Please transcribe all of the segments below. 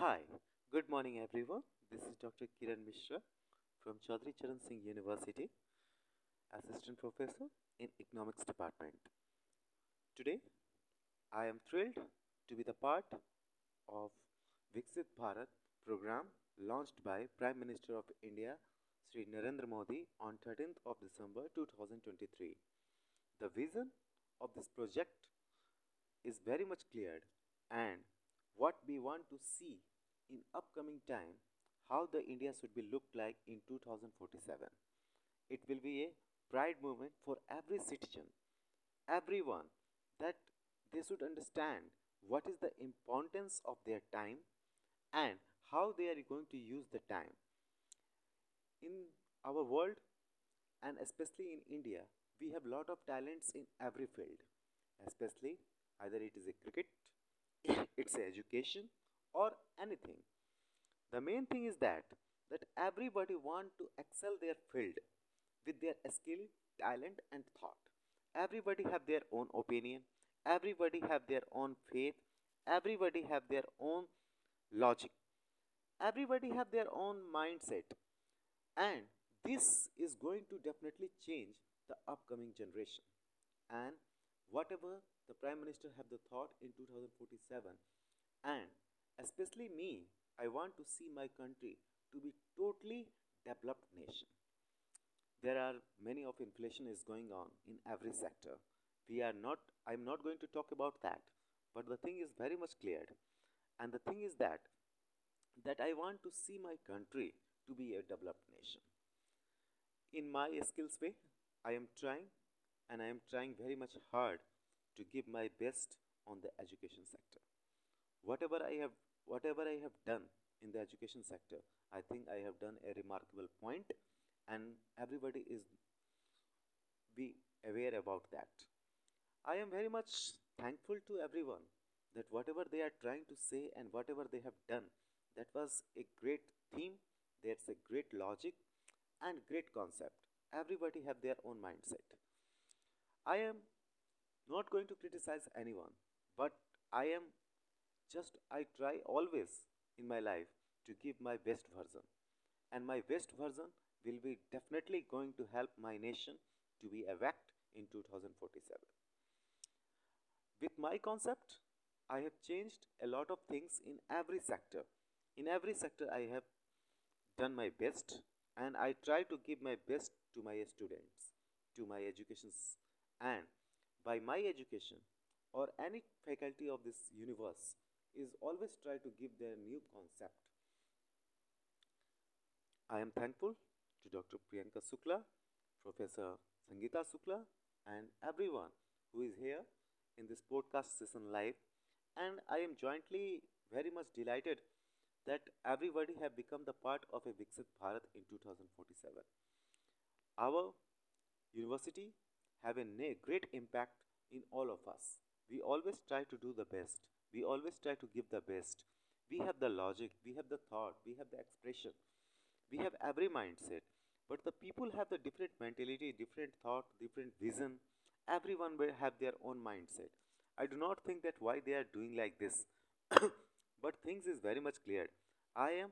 Hi, good morning everyone. This is Dr. Kiran Mishra from Chaudhry Charan Singh University, Assistant Professor in Economics Department. Today, I am thrilled to be the part of Viksit Bharat program launched by Prime Minister of India Sri Narendra Modi on 13th of December 2023. The vision of this project is very much cleared and what we want to see in upcoming time how the India should be looked like in 2047. It will be a pride movement for every citizen, everyone, that they should understand what is the importance of their time and how they are going to use the time. In our world and especially in India, we have lot of talents in every field, especially either it is a cricket, it's education or anything. The main thing is that that everybody want to excel their field with their skill, talent and thought. Everybody have their own opinion, everybody have their own faith, everybody have their own logic, everybody have their own mindset. And this is going to definitely change the upcoming generation. And whatever the prime minister have the thought in 2047 and especially me i want to see my country to be totally developed nation. There are many of inflation is going on in every sector. We are not i'm not going to talk about that but the thing is very much cleared. And the thing is that that i want to see my country to be a developed nation. In my skills way i am trying and i am trying very much hard to give my best on the education sector. Whatever i have whatever i have done in the education sector i think i have done a remarkable point and everybody is be aware about that. I am very much thankful to everyone that whatever they are trying to say and whatever they have done that was a great theme there's a great logic and great concept. Everybody have their own mindset i am not going to criticize anyone but i am just i try always in my life to give my best version. And my best version will be definitely going to help my nation to be erect in 2047 with my concept i have changed a lot of things in every sector. In every sector i have done my best and I try to give my best to my students, to my educations, and by my education or any faculty of this universe is always try to give their new concept. I am thankful to Dr. Priyanka Shukla, Professor Sangeeta Shukla, and everyone who is here in this podcast session live. And I am jointly very much delighted that everybody have become the part of a Viksit Bharat in 2047. Our university have a great impact in all of us. We always try to do the best. We always try to give the best. We have the logic, we have the thought, we have the expression, we have every mindset. But the people have the different mentality, different thought, different vision. Everyone will have their own mindset. I do not think that why they are doing like this. but things is very much clear. I am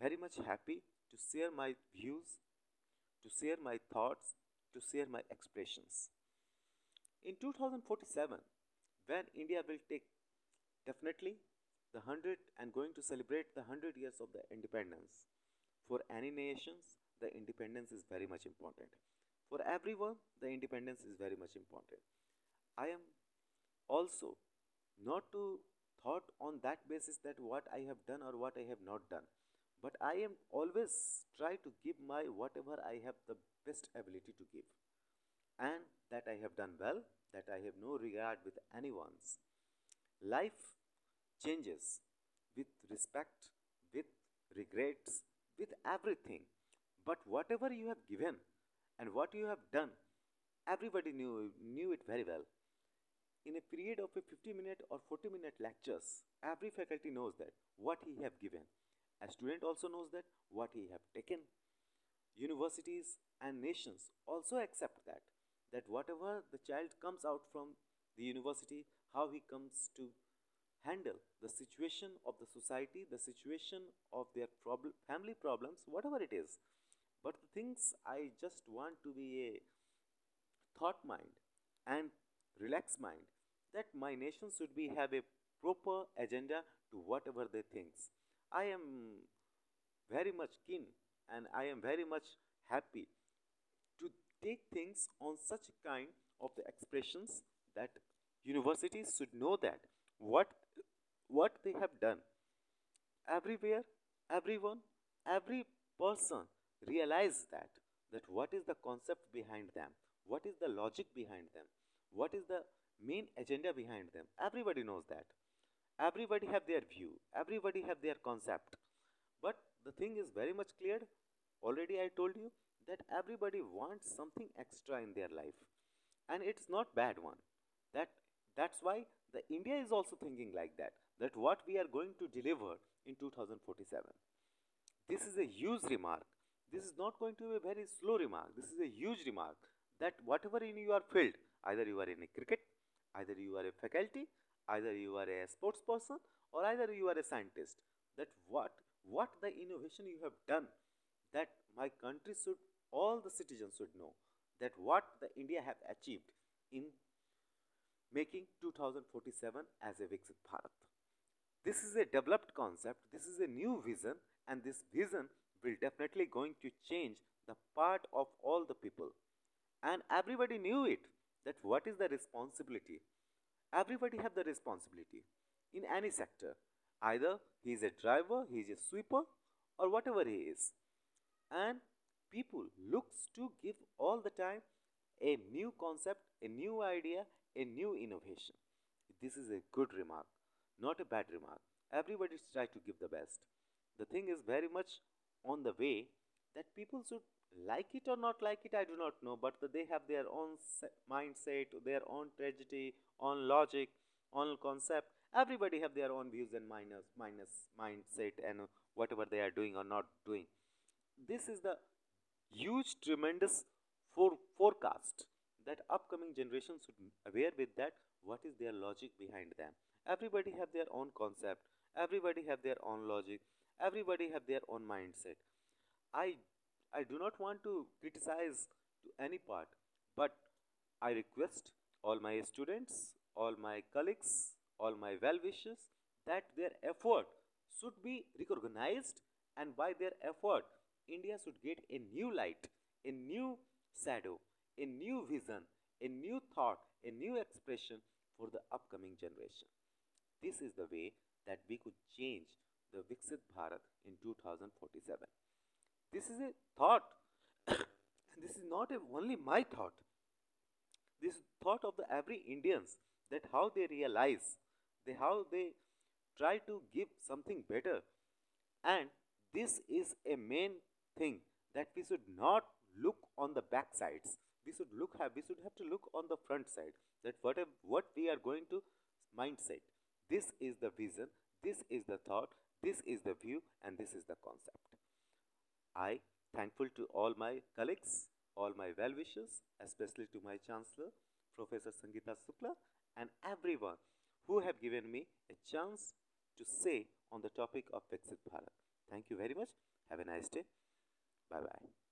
very much happy to share my views, to share my thoughts, to share my expressions. In 2047, when India will take definitely the 100 and going to celebrate the 100 years of the independence, for any nations, the independence is very much important. For everyone, the independence is very much important. I am also not to thought on that basis that what I have done or what I have not done. But I am always try to give my whatever I have the best ability to give. And that I have done well, that I have no regard with anyone's. Life changes with respect, with regrets, with everything. But whatever you have given and what you have done, everybody knew, knew it very well. In a period of a 50 minute or 40 minute lectures, every faculty knows that what he have given. A student also knows that what he have taken. Universities and nations also accept that that whatever the child comes out from the university, how he comes to handle the situation of the society, the situation of their problem, family problems, whatever it is. But the things I just want to be a thought mind and relaxed mind that my nation should be have a proper agenda to whatever they thinks. I am very much keen and I am very much happy to take things on such kind of the expressions that universities should know that what what they have done. Everywhere everyone every person realize that that what is the concept behind them what is the logic behind them what is the main agenda behind them. Everybody knows that everybody have their view. Everybody have their concept. But the thing is very much clear. Already i told you that everybody wants something extra in their life. And it's not bad one. That that's why the india is also thinking like that that what we are going to deliver in 2047 this is a huge remark. This is not going to be a very slow remark. This is a huge remark that whatever in your field either you are in a cricket either you are a faculty either you are a sports person or either you are a scientist that what what the innovation you have done that my country should all the citizens should know that what the india have achieved in making 2047 as a Viksit Bharat. This is a developed concept, this is a new vision and this vision will definitely going to change the part of all the people. And everybody knew it, that what is the responsibility. Everybody have the responsibility in any sector. Either he is a driver, he is a sweeper or whatever he is. And people looks to give all the time a new concept, a new idea, a new innovation. This is a good remark, not a bad remark. Everybody try to give the best. The thing is very much on the way that people should like it or not like it, I do not know, but they have their own mindset, their own tragedy, own logic, own concept. Everybody have their own views and minus, minus mindset and whatever they are doing or not doing. This is the huge, tremendous for, forecast that upcoming generations should aware with that what is their logic behind them everybody have their own concept everybody have their own logic everybody have their own mindset i i do not want to criticize to any part but i request all my students all my colleagues all my well wishers that their effort should be recognized and by their effort india should get a new light a new shadow a new vision, a new thought, a new expression for the upcoming generation. This is the way that we could change the Viksit Bharat in 2047. This is a thought. this is not a, only my thought. This thought of the every Indians that how they realize, they how they try to give something better. And this is a main thing that we should not look on the back sides we should look have we should have to look on the front side that what what we are going to mindset this is the vision this is the thought this is the view and this is the concept i thankful to all my colleagues all my well wishers especially to my chancellor professor sangeeta Shukla, and everyone who have given me a chance to say on the topic of Viksit Bharat. Thank you very much. Have a nice day. Bye bye.